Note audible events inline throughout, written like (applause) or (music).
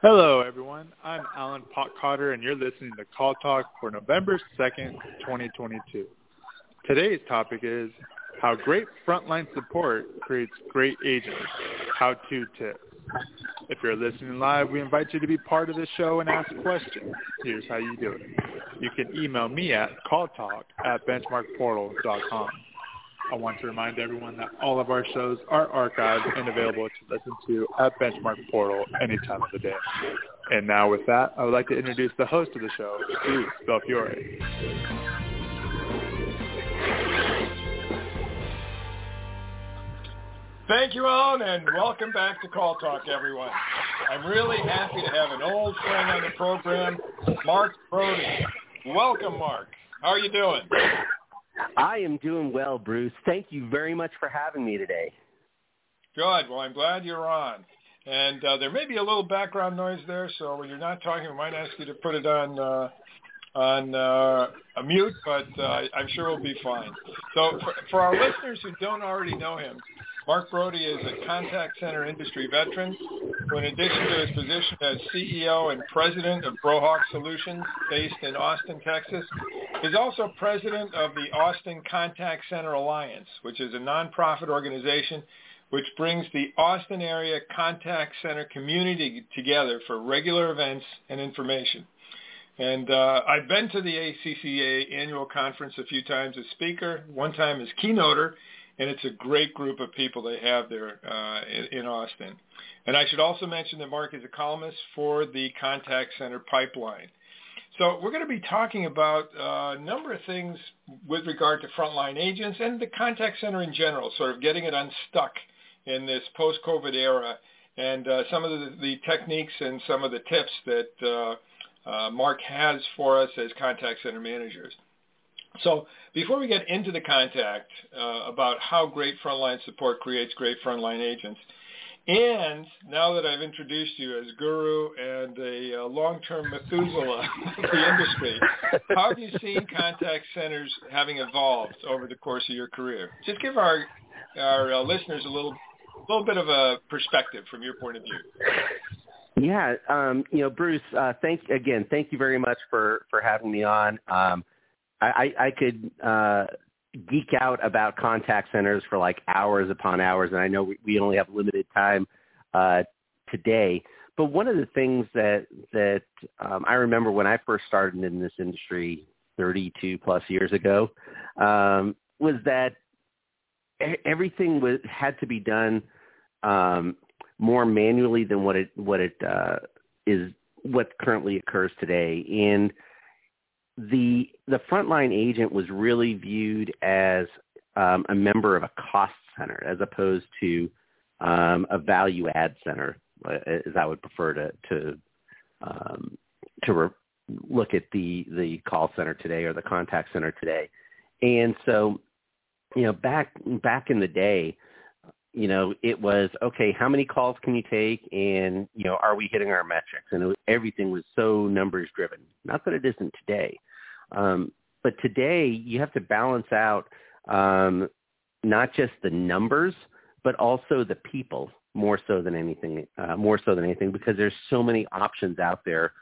Hello, everyone. I'm Alan Potcotter, and you're listening to Call Talk for November 2nd, 2022. Today's topic is how great frontline support creates great agents. How-to tips. If you're listening live, we invite you to be part of the show and ask questions. Here's how you do it. You can email me at calltalk at benchmarkportal.com. I want to remind everyone that all of our shows are archived and available to listen to at Benchmark Portal any time of the day. And now with that, I would like to introduce the host of the show, Bruce Belfiore. Thank you, Alan, and welcome back to Call Talk, everyone. I'm really happy to have an old friend on the program, Mark Brody. Welcome, Mark. How are you doing? I am doing well, Bruce. Thank you very much for having me today. Good. Well, I'm glad you're on. And uh, there may be a little background noise there, so when you're not talking, we might ask you to put it on uh, on uh, a mute, but uh, I'm sure we'll be fine. So for, for our listeners who don't already know him, Mark Brody is a contact center industry veteran who, in addition to his position as CEO and president of Brohawk Solutions based in Austin, Texas, is also president of the Austin Contact Center Alliance, which is a nonprofit organization which brings the Austin area contact center community together for regular events and information. And uh, I've been to the ACCA annual conference a few times as speaker, one time as keynoter, and it's a great group of people they have there uh, in, in Austin. And I should also mention that Mark is a columnist for the Contact Center Pipeline. So we're going to be talking about uh, a number of things with regard to frontline agents and the contact center in general, sort of getting it unstuck in this post-COVID era, and uh, some of the, the, techniques and some of the tips that uh, uh Mark has for us as contact center managers. So before we get into the contact uh, about how great frontline support creates great frontline agents, and now that I've introduced you as guru and a uh, long-term Methuselah (laughs) of the industry, how have you seen contact centers having evolved over the course of your career? Just give our our uh, listeners a little little bit of a perspective from your point of view. Yeah, um, you know, Bruce, uh, thank again, thank you very much for for having me on. Um, I, I could uh, geek out about contact centers for like hours upon hours, and I know we, we only have limited time uh, today. But one of the things that that um, I remember when I first started in this industry 32 plus years ago um, was that everything was had to be done um, more manually than what it what it uh, is what currently occurs today, and the the frontline agent was really viewed as um, a member of a cost center as opposed to um, a value add center, uh, as I would prefer to to um, to re- look at the the call center today or the contact center today. And so, you know, back back in the day, you know, it was okay. How many calls can you take, and you know, are we hitting our metrics? And was, everything was so numbers driven. Not that it isn't today, um, but today you have to balance out um, not just the numbers, but also the people more so than anything, uh, more so than anything, because there's so many options out there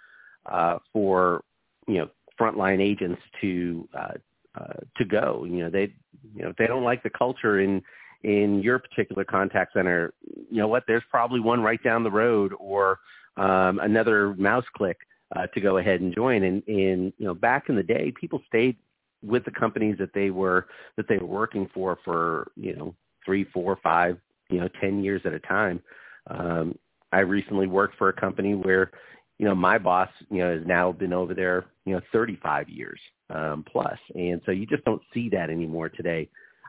uh, for you know frontline agents to uh, uh, to go. You know they you know if they don't like the culture in in your particular contact center, you know what? There's probably one right down the road or um, another mouse click uh, to go ahead and join. And, and you know, back in the day, people stayed with the companies that they were that they were working for for you know three, four, five, you know, ten years at a time. Um, I recently worked for a company where you know my boss you know has now been over there you know 35 years um, plus, and so you just don't see that anymore today.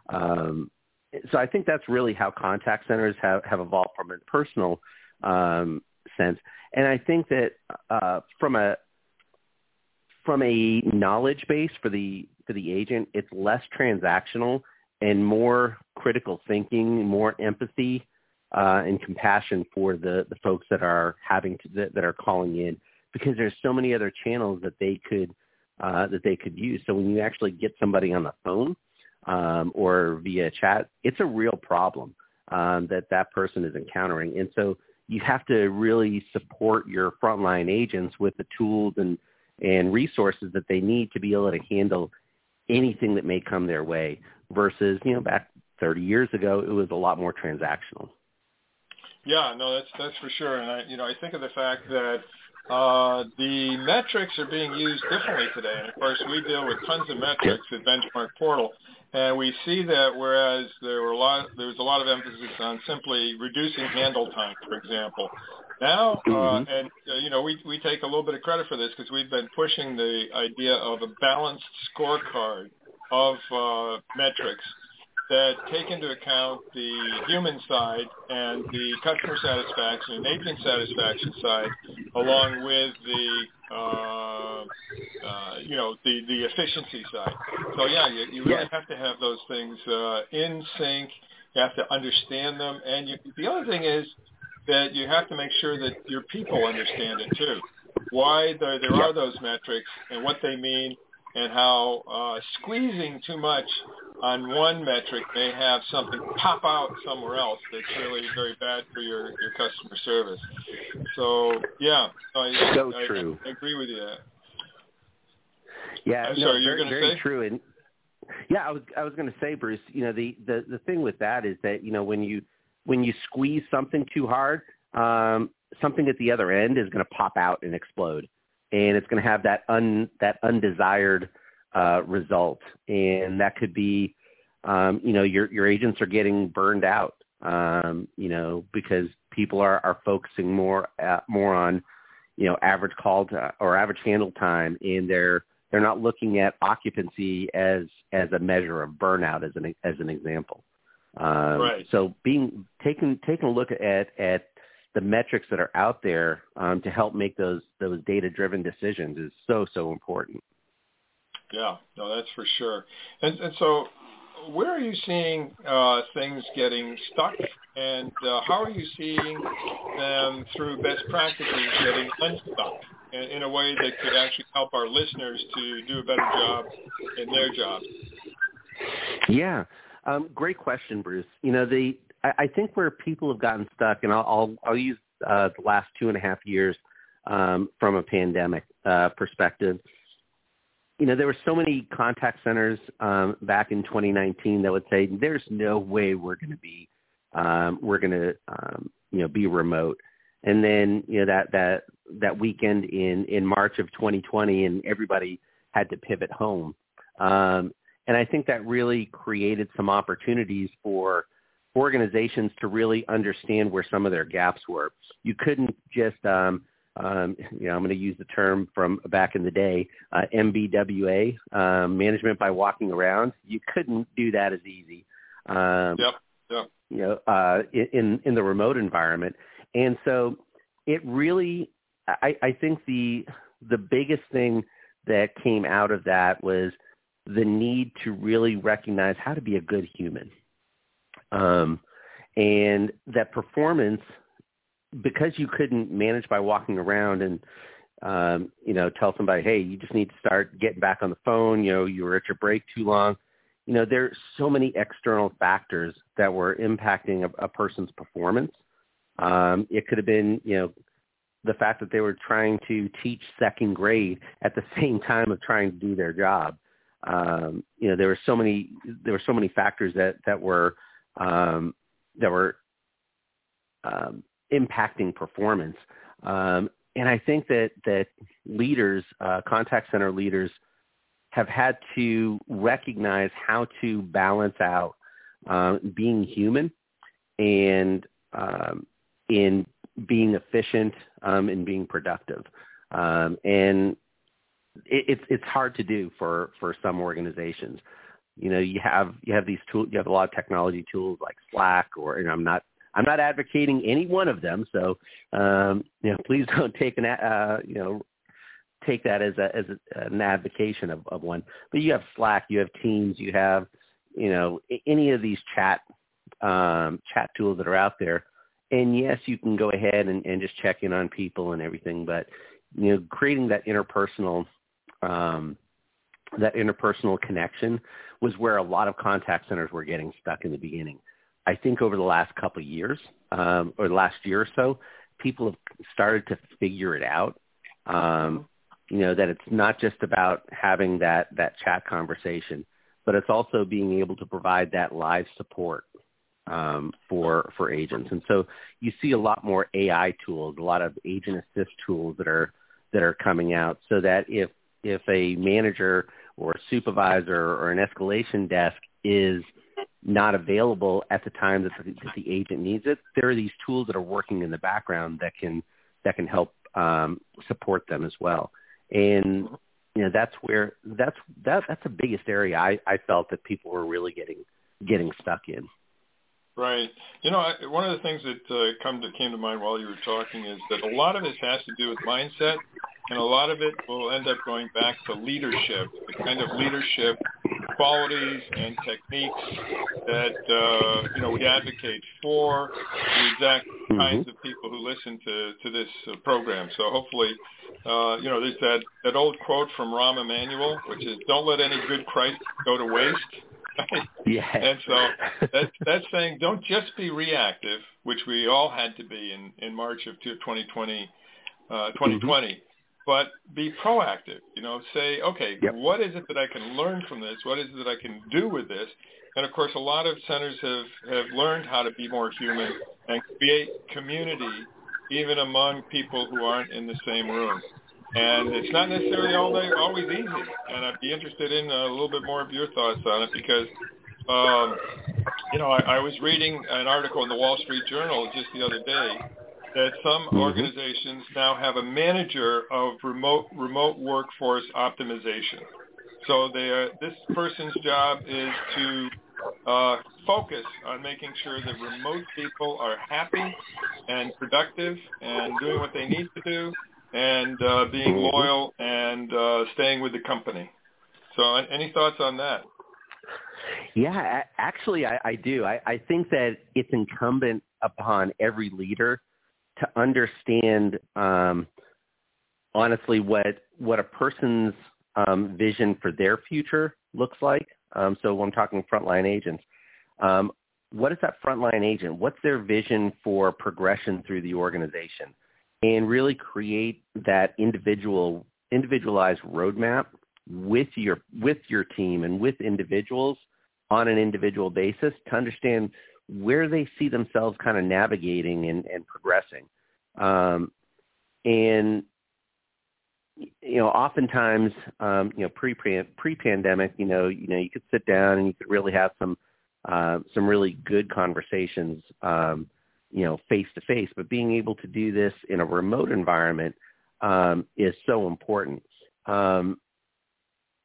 Um, so I think that's really how contact centers have, have evolved from a personal um, sense. And I think that uh, from a from a knowledge base for the for the agent, it's less transactional and more critical thinking, more empathy, uh, and compassion for the, the folks that are having to, that, that are calling in because there's so many other channels that they could uh, that they could use. So when you actually get somebody on the phone um, or via chat, it's a real problem um, that that person is encountering. And so you have to really support your frontline agents with the tools and, and resources that they need to be able to handle anything that may come their way versus, you know, back 30 years ago, it was a lot more transactional. Yeah, no, that's that's for sure. And I, you know, I think of the fact that uh, the metrics are being used differently today. And of course, we deal with tons of metrics at Benchmark Portal, and we see that whereas there were a lot, there was a lot of emphasis on simply reducing handle time, for example. Now, uh, mm-hmm. and uh, you know, we we take a little bit of credit for this because we've been pushing the idea of a balanced scorecard of uh, metrics that take into account the human side and the customer satisfaction and agent satisfaction side, along with the uh, uh, you know the the efficiency side. So yeah, you, you really have to have those things uh, in sync. You have to understand them, and you, the other thing is that you have to make sure that your people understand it too. Why there, there are those metrics and what they mean, and how uh, squeezing too much on one metric may have something pop out somewhere else that's really very bad for your, your customer service. So yeah, I, so I, true. I, I agree with you. That. Yeah, I'm no, sorry, you're going to very say true. And yeah, I was I was going to say, Bruce. You know, the the the thing with that is that you know when you when you squeeze something too hard, um, something at the other end is going to pop out and explode, and it's going to have that un that undesired uh, result, and that could be, um, you know, your your agents are getting burned out, um, you know, because people are are focusing more uh, more on, you know, average call to, or average handle time, and they're they're not looking at occupancy as as a measure of burnout as an as an example. Um, right. So being taking taking a look at at the metrics that are out there um, to help make those those data driven decisions is so so important. Yeah, no, that's for sure. And, and so, where are you seeing uh, things getting stuck, and uh, how are you seeing them through best practices getting unstuck in, in a way that could actually help our listeners to do a better job in their jobs? Yeah, um, great question, Bruce. You know, the I, I think where people have gotten stuck, and I'll I'll, I'll use uh, the last two and a half years um, from a pandemic uh, perspective you know, there were so many contact centers um, back in 2019 that would say, "There's no way we're going to be, um, we're going to, um, you know, be remote." And then, you know, that that that weekend in in March of 2020, and everybody had to pivot home. Um, and I think that really created some opportunities for organizations to really understand where some of their gaps were. You couldn't just um, um, you know, I'm going to use the term from back in the day, uh, MBWA, um, management by walking around. You couldn't do that as easy. Um, yep. Yep. You know, uh, in in the remote environment, and so it really, I, I think the the biggest thing that came out of that was the need to really recognize how to be a good human, um, and that performance because you couldn't manage by walking around and um, you know tell somebody, hey, you just need to start getting back on the phone. You know, you were at your break too long. You know, there's so many external factors that were impacting a, a person's performance. Um, it could have been, you know, the fact that they were trying to teach second grade at the (laughs) same time of trying to do their job. Um, you know, there were so many there were so many factors that that were um, that were um, impacting performance. Um, and I think that that leaders, uh, contact center leaders, have had to recognize how to balance out uh, being human and um, in being efficient um, and being productive. Um, and it, it's it's hard to do for for some organizations. You know, you have you have these tools, you have a lot of technology tools like Slack, or and I'm not I'm not advocating any one of them, so um, you know, please (laughs) don't take an uh, you know take that as a as a, an advocation of, of one. But you have Slack, you have Teams, you have you know any of these chat um, chat tools that are out there. And yes, you can go ahead and, and just check in on people and everything, but you know, creating that interpersonal um, that interpersonal connection was where a lot of contact centers were getting stuck in the beginning. I think over the last couple of years, um, or the last year or so, people have started to figure it out. Um, you know that it's not just about having that that chat conversation, but it's also being able to provide that live support um, for for agents. And so you see a lot more AI tools, a lot of agent assist tools that are that are coming out, so that if if a manager or a supervisor or an escalation desk is not available at the time that the, that the agent needs it, there are these tools that are working in the background that can that can help um, support them as well. And you know that's where that's that that's the biggest area I, I felt that people were really getting getting stuck in. Right. You know, I, one of the things that uh, come to, came to mind while you were talking is that a lot of this has to do with mindset, and a lot of it will end up going back to leadership, the kind of leadership qualities and techniques that uh, you know we advocate for the exact mm-hmm. kinds of people who listen to to this uh, program. So hopefully, uh, you know, there's that that old quote from Rahm Emanuel, which is "Don't let any good Christ go to waste." (laughs) Yeah. And so that's that's saying don't just be reactive, which we all had to be in in March of 2020, uh, 2020, mm-hmm. But be proactive. You know, say, okay, yep. what is it that I can learn from this? What is it that I can do with this? And of course, a lot of centers have have learned how to be more human and create community, even among people who aren't in the same room and it's not necessarily all day, always easy. And I'd be interested in a little bit more of your thoughts on it because, um, you know, I, I was reading an article in the Wall Street Journal just the other day that some mm-hmm. organizations now have a manager of remote remote workforce optimization. So they are, this person's job is to uh, focus on making sure that remote people are happy and productive and doing what they need to do and uh, being mm-hmm. loyal and uh, staying with the company. So, any thoughts on that? Yeah, actually, I, I do. I, I think that it's incumbent upon every leader to understand, um, honestly, what what a person's um, vision for their future looks like. Um, so, when I'm talking frontline agents, um, what is that frontline agent? What's their vision for progression through the organization? and really create that individual individualized roadmap with your with your team and with individuals on an individual basis to understand where they see themselves kind of navigating and, and progressing. Um, and you know, oftentimes, um, you know, pre pre pandemic, you know, you know, you could sit down and you could really have some uh, some really good conversations um, you know, face to face, but being able to do this in a remote environment um, is so important. Um,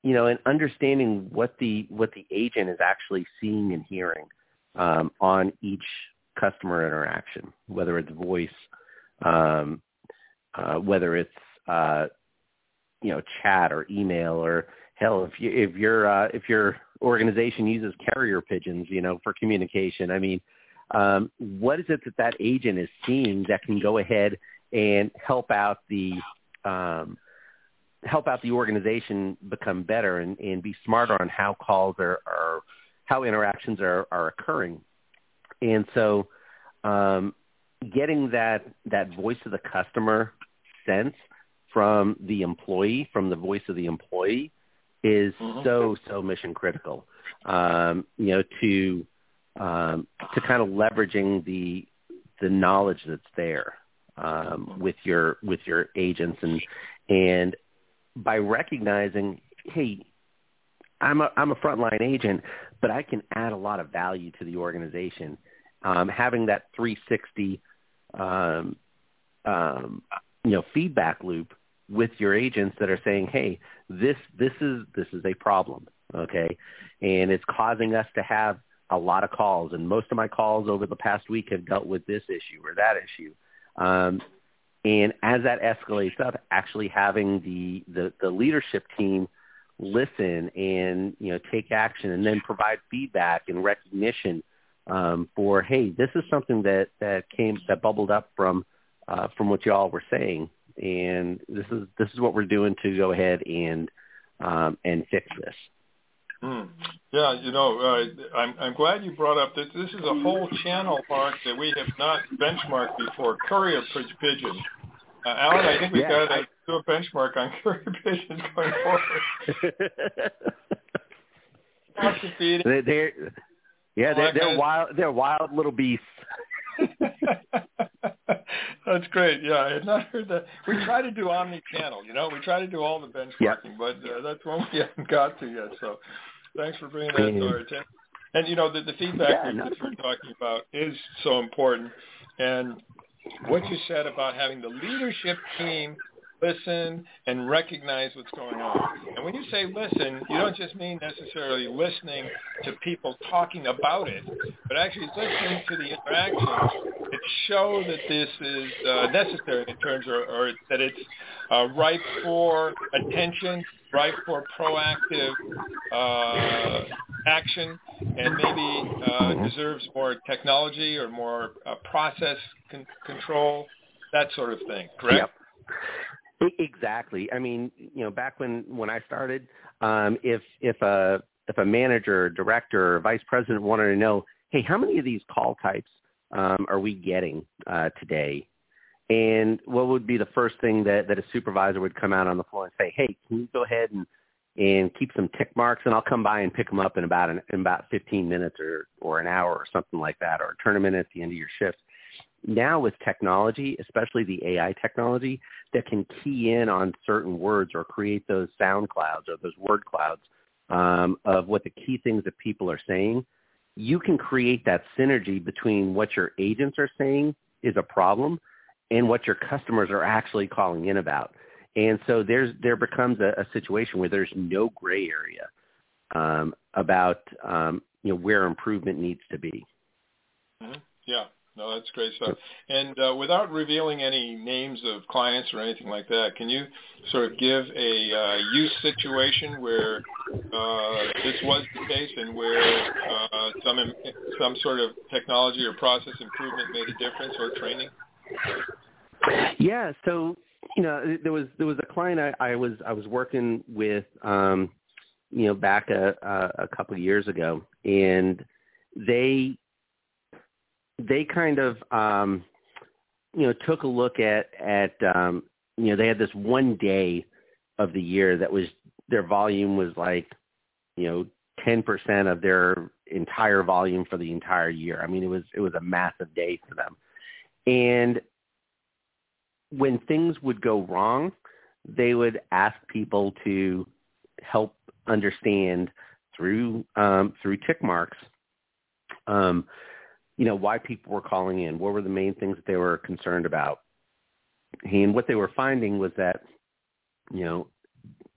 you know, and understanding what the what the agent is actually seeing and hearing um, on each customer interaction, whether it's voice, um, uh, whether it's uh, you know chat or email or hell if you if your uh, if your organization uses carrier pigeons, you know, for communication. I mean, um, what is it that that agent is seeing that can go ahead and help out the um, help out the organization become better and, and be smarter on how calls are, are how interactions are, are occurring. And so um, getting that that voice of the customer sense from the employee, from the voice of the employee, is mm-hmm. so so mission critical. Um, you know, to um, to kind of leveraging the the knowledge that's there um, with your with your agents and and by recognizing, hey, I'm a I'm a frontline agent, but I can add a lot of value to the organization. Um, having that 360 um, um, you know feedback loop with your agents that are saying, hey, this this is this is a problem, okay, and it's causing us to have a lot of calls, and most of my calls over the past week have dealt with this issue or that issue. Um, and as that escalates up, actually having the, the, the leadership team listen and you know take action and then provide feedback and recognition um, for hey this is something that that came that bubbled up from uh, from what y'all were saying and this is this is what we're doing to go ahead and um, and fix this. Mm. Yeah, you know, uh, I'm I'm glad you brought up that this is a whole channel, Mark, that we have not benchmarked before. Courier pigeon. Uh, Alan, I think we've yeah, got to do a benchmark on (laughs) courier pigeons going forward. they, they're, yeah, they're, they're wild. They're wild little beasts. (laughs) That's great. Yeah, I had not heard that. We try to do omni-channel. You know, we try to do all the benchmarking, yep. but uh, that's one we haven't got to yet. So, thanks for bringing that to our attention. And you know, the, the feedback yeah, no. that you're talking about is so important. And what you said about having the leadership team listen and recognize what's going on. And when you say listen, you don't just mean necessarily listening to people talking about it, but actually listening to the interactions that show that this is uh, necessary in terms of, or that it's uh, ripe for attention, ripe for proactive uh, action, and maybe uh, deserves more technology or more uh, process con- control, that sort of thing. Correct? Yep. Exactly. I mean, you know, back when when I started, um, if if a if a manager, director, or vice president wanted to know, hey, how many of these call types um, are we getting uh, today? And what would be the first thing that, that a supervisor would come out on the floor and say, hey, can you go ahead and and keep some tick marks, and I'll come by and pick them up in about an, in about 15 minutes or or an hour or something like that, or them in at the end of your shift now with technology, especially the AI technology, that can key in on certain words or create those sound clouds or those word clouds um, of what the key things that people are saying, you can create that synergy between what your agents are saying is a problem and what your customers are actually calling in about. And so there's there becomes a, a situation where there's no gray area um, about um, you know where improvement needs to be. Mm-hmm. Yeah, no, that's great stuff. And uh, without revealing any names of clients or anything like that, can you sort of give a uh, use situation where uh, this was the case and where uh, some some sort of technology or process improvement made a difference or training? Yeah. So you know, there was there was a client I, I was I was working with, um, you know, back a, a, a couple of years ago, and they they kind of um, you know took a look at at um, you know they had this one day of the year that was their volume was like you know 10% of their entire volume for the entire year. I mean it was it was a massive day for them. And when things would go wrong, they would ask people to help understand through um, through tick marks um, you know, why people were calling in. What were the main things that they were concerned about? And what they were finding was that, you know,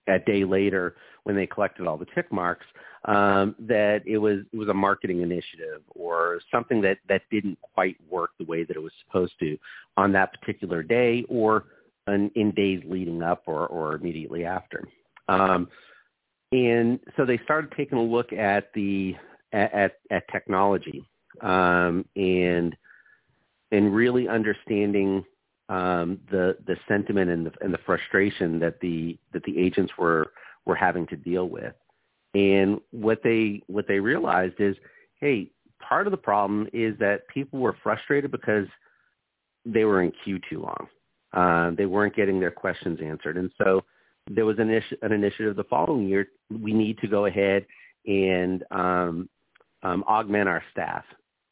a day later when they collected all the tick marks, um, that it was it was a marketing initiative or something that that didn't quite work the way that it was supposed to on that particular day or in, in days leading up or, or immediately after. Um, and so they started taking a look at the at, at technology um, and and really understanding um, the the sentiment and the and the frustration that the that the agents were were having to deal with. And what they what they realized is, hey, part of the problem is that people were frustrated because they were in queue too long. Uh, they weren't getting their questions answered, and so there was an, an initiative the following year. We need to go ahead and um, um, augment our staff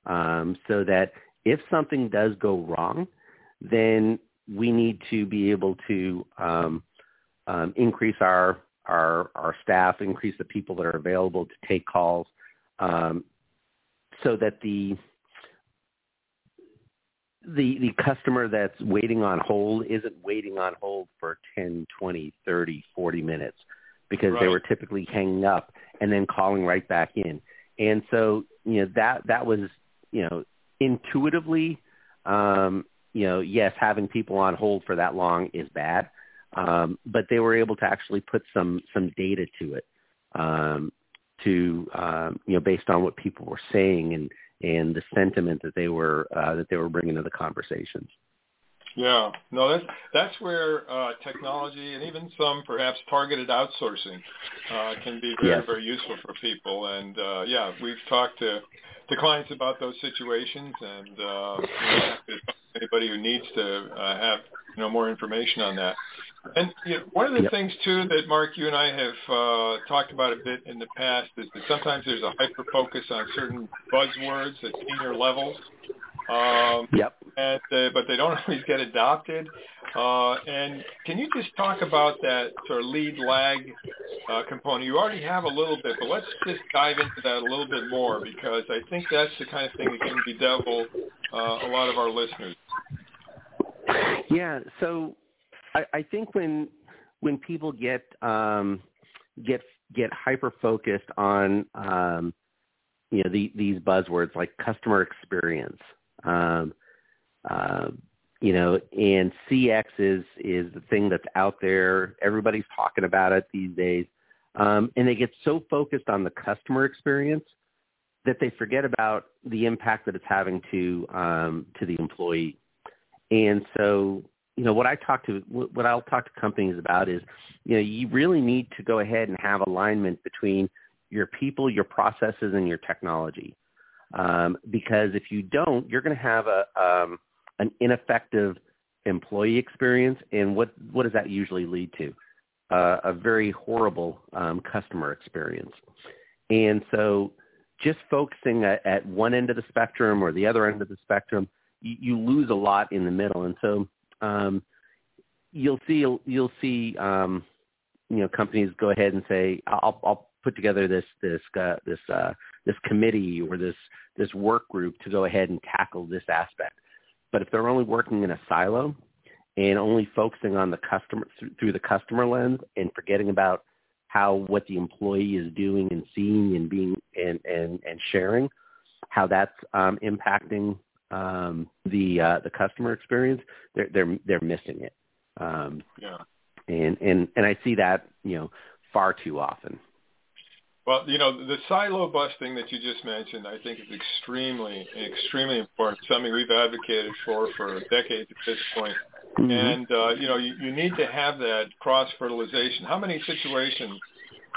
um, so that if something does go wrong, then we need to be able to um, um, increase our, our our staff, increase the people that are available to take calls, um, so that the the the customer that's waiting on hold isn't waiting on hold for 10, 20, 30, 40 minutes because right. they were typically hanging up and then calling right back in. And so, you know, that that was you know, intuitively, um, you know, yes, having people on hold for that long is bad. um, but they were able to actually put some some data to it, um, to um, you know based on what people were saying and and the sentiment that they were uh, that they were bringing to the conversations. Yeah, no, that's that's where uh, technology and even some perhaps targeted outsourcing uh, can be very yes. very useful for people. And uh, yeah, we've talked to to clients about those situations, and uh, anybody who needs to uh, have you know more information on that. And you know, one of the yep. things too that Mark, you and I have uh, talked about a bit in the past is that sometimes there's a hyper focus on certain buzzwords at senior levels. Um, yep. And, uh, but they don't (laughs) always get adopted. Uh, and can you just talk about that sort of lead lag uh, component? You already have a little bit, but let's just dive into that a little bit more because I think that's the kind of thing that can bedevil uh, a lot of our listeners. Yeah. So I, I think when when people get um, get get hyper focused on um, you know the, these buzzwords like customer experience, um, uh, you know, and CX is is the thing that's out there. Everybody's talking about it these days, um, and they get so focused on the customer experience that they forget about the impact that it's having to um, to the employee. And so you know what I talk to what I'll talk to companies about is you know you really need to go ahead and have alignment between your people, your processes, and your technology. Um, because if you don't, you're going to have a um, an ineffective employee experience, and what what does that usually lead to? Uh, a very horrible um, customer experience. And so, just focusing at, at, one end of the spectrum or the other end of the spectrum, you, you lose a lot in the middle. And so, um, you'll see you'll see um, you know companies go ahead and say I'll, I'll put together this this uh, this uh, this committee or this this work group to go ahead and tackle this aspect. But if they're only working in a silo and only focusing on the customer through the customer lens and forgetting about how what the employee is doing and seeing and being and and, and sharing, how that's um, impacting um, the uh, the customer experience, they're they're they're missing it. Um, yeah. And and and I see that you know far too often. Well, you know, the silo busting that you just mentioned, I think is extremely, extremely important. Something we've advocated for for decades at this point. Mm-hmm. And uh, you know, you, you need to have that cross fertilization. How many situations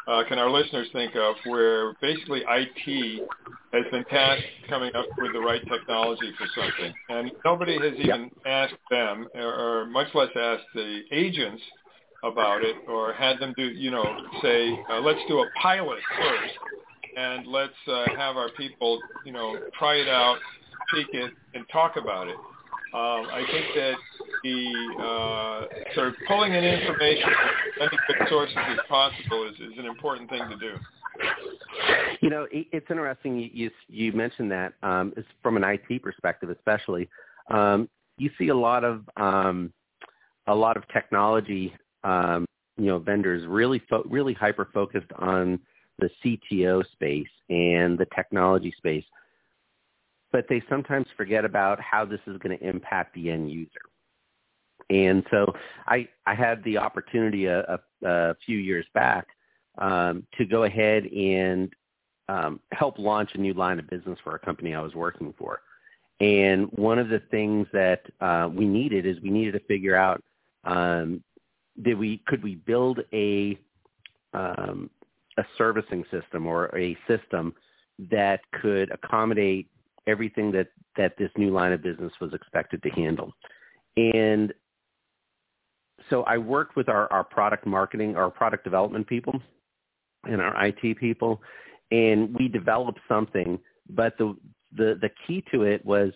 uh, can our listeners think of where basically IT has been tasked coming up with the right technology for something, and nobody has even yep. asked them, or, or much less asked the agents about it or had them do, you know, say, uh, let's do a pilot first and let's uh, have our people, you know, try it out, speak it, and talk about it. Um, I think that the uh, sort of pulling in information from as many sources as possible is, is an important thing to do. You know, it's interesting you you, you mentioned that um, from an IT perspective, especially. Um, you see a lot of um, a lot of technology um, you know, vendors really fo- really hyper focused on the CTO space and the technology space, but they sometimes forget about how this is going to impact the end user. And so I I had the opportunity a, a, a few years back um, to go ahead and um, help launch a new line of business for a company I was working for. And one of the things that uh, we needed is we needed to figure out um, did we could we build a um, a servicing system or a system that could accommodate everything that that this new line of business was expected to handle and so I worked with our, our product marketing, our product development people and our IT people, and we developed something. But the, the, the key to it was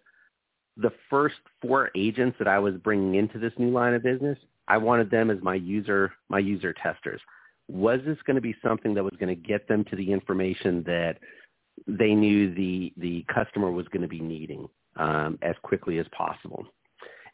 the first four agents that I was bringing into this new line of business I wanted them as my user my user testers. Was this going to be something that was going to get them to the information that they knew the the customer was going to be needing um, as quickly as possible?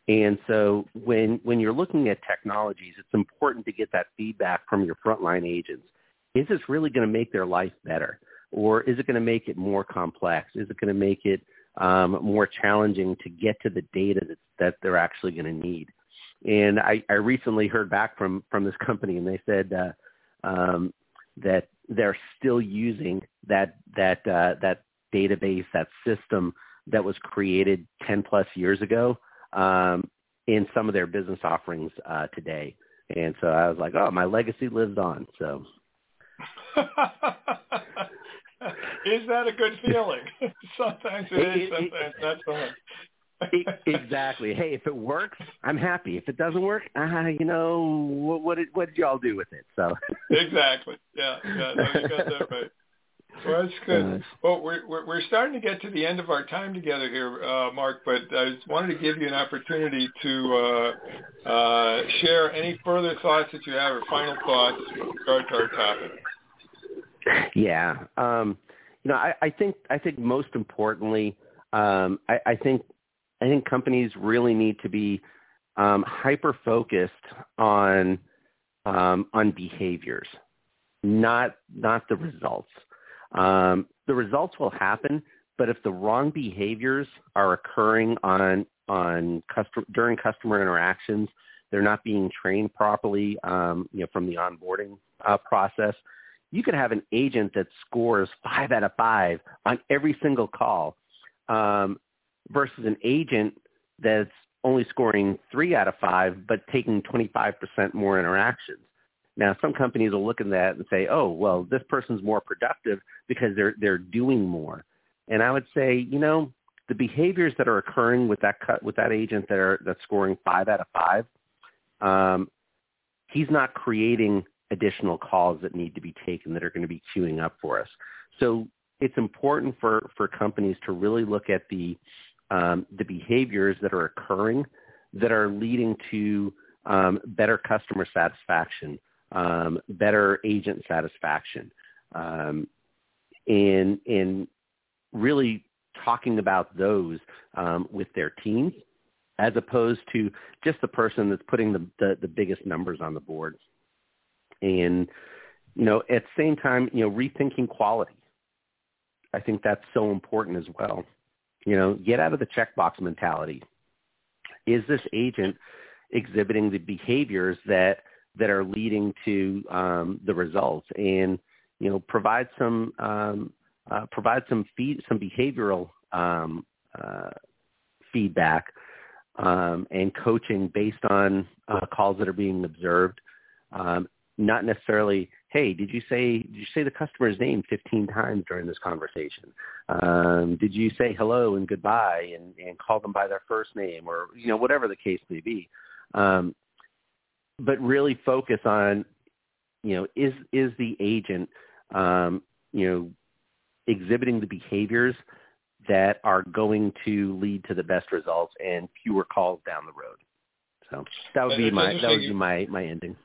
And so when when you're looking at technologies, it's important to get that feedback from your frontline agents. Is this really going to make their life better, or is it going to make it more complex? Is it going to make it um, more challenging to get to the data that, that they're actually going to need? And I, I recently heard back from from this company, and they said uh, um, that they're still using that that uh, that database, that system that was created 10 plus years ago um, in some of their business offerings uh, today. And so I was like, oh, my legacy lives on. So. (laughs) is that a good feeling? (laughs) sometimes it is, sometimes not so much (laughs) exactly. Hey, if it works, I'm happy. If it doesn't work, uh, you know, what what did, what did y'all do with it? So exactly. Yeah, yeah. No, you got that right. Well, that's good. Well, we're we're starting to get to the end of our time together here, uh, Mark. But I just wanted to give you an opportunity to uh, uh, share any further thoughts that you have or final thoughts with regard to our topic. Yeah, um, you know, I, I think I think most importantly, um, I, I think I think companies really need to be um, hyper focused on um, on behaviors, not not the results. Um, the results will happen, but if the wrong behaviors are occurring on on customer during customer interactions, they're not being trained properly, um, you know, from the onboarding uh, process. You could have an agent that scores five out of five on every single call, um, versus an agent that's only scoring three out of five, but taking 25% more interactions. Now, some companies will look at that and say, "Oh, well, this person's more productive because they're they're doing more." And I would say, you know, the behaviors that are occurring with that cut with that agent that are that's scoring five out of five, um, he's not creating additional calls that need to be taken that are going to be queuing up for us. So it's important for for companies to really look at the um, the behaviors that are occurring that are leading to um, better customer satisfaction, um, better agent satisfaction, um, and, and really talking about those um, with their teams as opposed to just the person that's putting the, the, the biggest numbers on the board. And, you know, at the same time, you know, rethinking quality. I think that's so important as well. You know, get out of the checkbox mentality. Is this agent exhibiting the behaviors that that are leading to um, the results? And you know, provide some um, uh, provide some feed some behavioral um, uh, feedback um, and coaching based on uh, calls that are being observed. Um, not necessarily hey, did you say did you say the customer's name 15 times during this conversation? Um, did you say hello and goodbye and, and call them by their first name or you know whatever the case may be? Um, but really focus on you know is is the agent um, you know exhibiting the behaviors that are going to lead to the best results and fewer calls down the road. So that would be my that would be my my ending.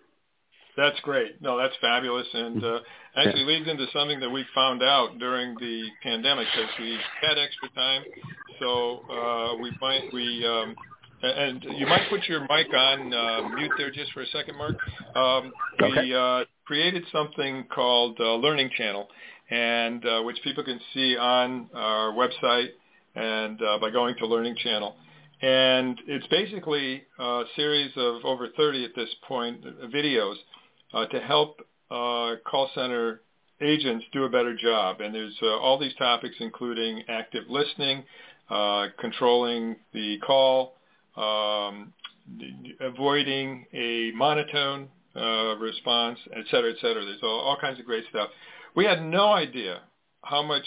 That's great. No, that's fabulous, and uh, (laughs) actually leads into something that we found out during the pandemic because we had extra time. So uh, we might we um, and you might put your mic on uh, mute there just for a second, Mark. Um, okay. We uh, created something called uh, Learning Channel, and uh, which people can see on our website and uh, by going to Learning Channel. And it's basically a series of over 30 at this point uh, videos to help uh, call center agents do a better job. And there's uh, all these topics, including active listening, uh, controlling the call, um, avoiding a monotone uh, response, et cetera, et cetera. There's all, all kinds of great stuff. We had no idea how much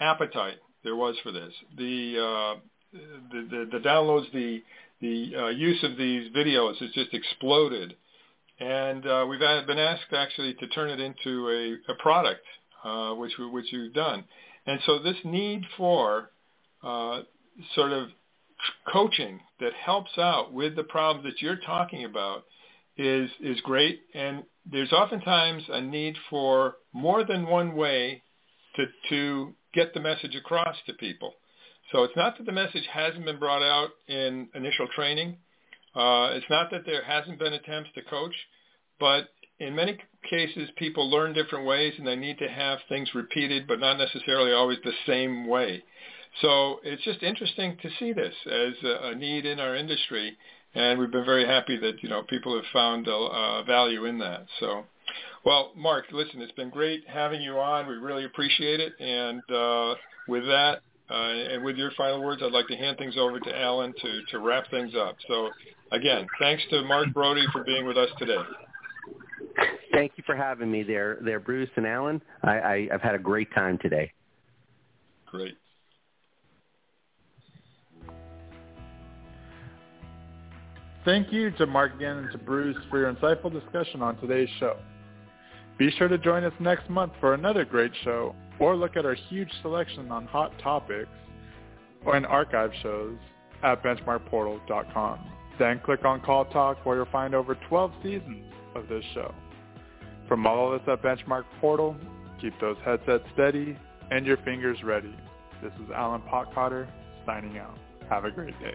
appetite there was for this. The uh, the, the, the downloads, the the uh, use of these videos has just exploded and uh, we've been asked actually to turn it into a, a product, uh, which we, which we've done. And so this need for uh, sort of coaching that helps out with the problems that you're talking about is is great. And there's oftentimes a need for more than one way to to get the message across to people. So it's not that the message hasn't been brought out in initial training. Uh, it's not that there hasn't been attempts to coach, but in many cases, people learn different ways and they need to have things repeated, but not necessarily always the same way. So it's just interesting to see this as a, need in our industry, and we've been very happy that you know people have found a, a value in that. So, well, Mark, listen, it's been great having you on. We really appreciate it, and uh, with that, uh, and with your final words, I'd like to hand things over to Alan to, to wrap things up. So again, thanks to Mark Brody for being with us today. Thank you for having me there, there, Bruce and Alan. I, I, I've had a great time today. Great. Thank you to Mark again and to Bruce for your insightful discussion on today's show. Be sure to join us next month for another great show or look at our huge selection on hot topics or in archive shows at benchmarkportal.com. Then click on Call Talk where you'll find over 12 seasons of this show. From all of us at Benchmark Portal, keep those headsets steady and your fingers ready. This is Alan Potcotter signing out. Have a great day.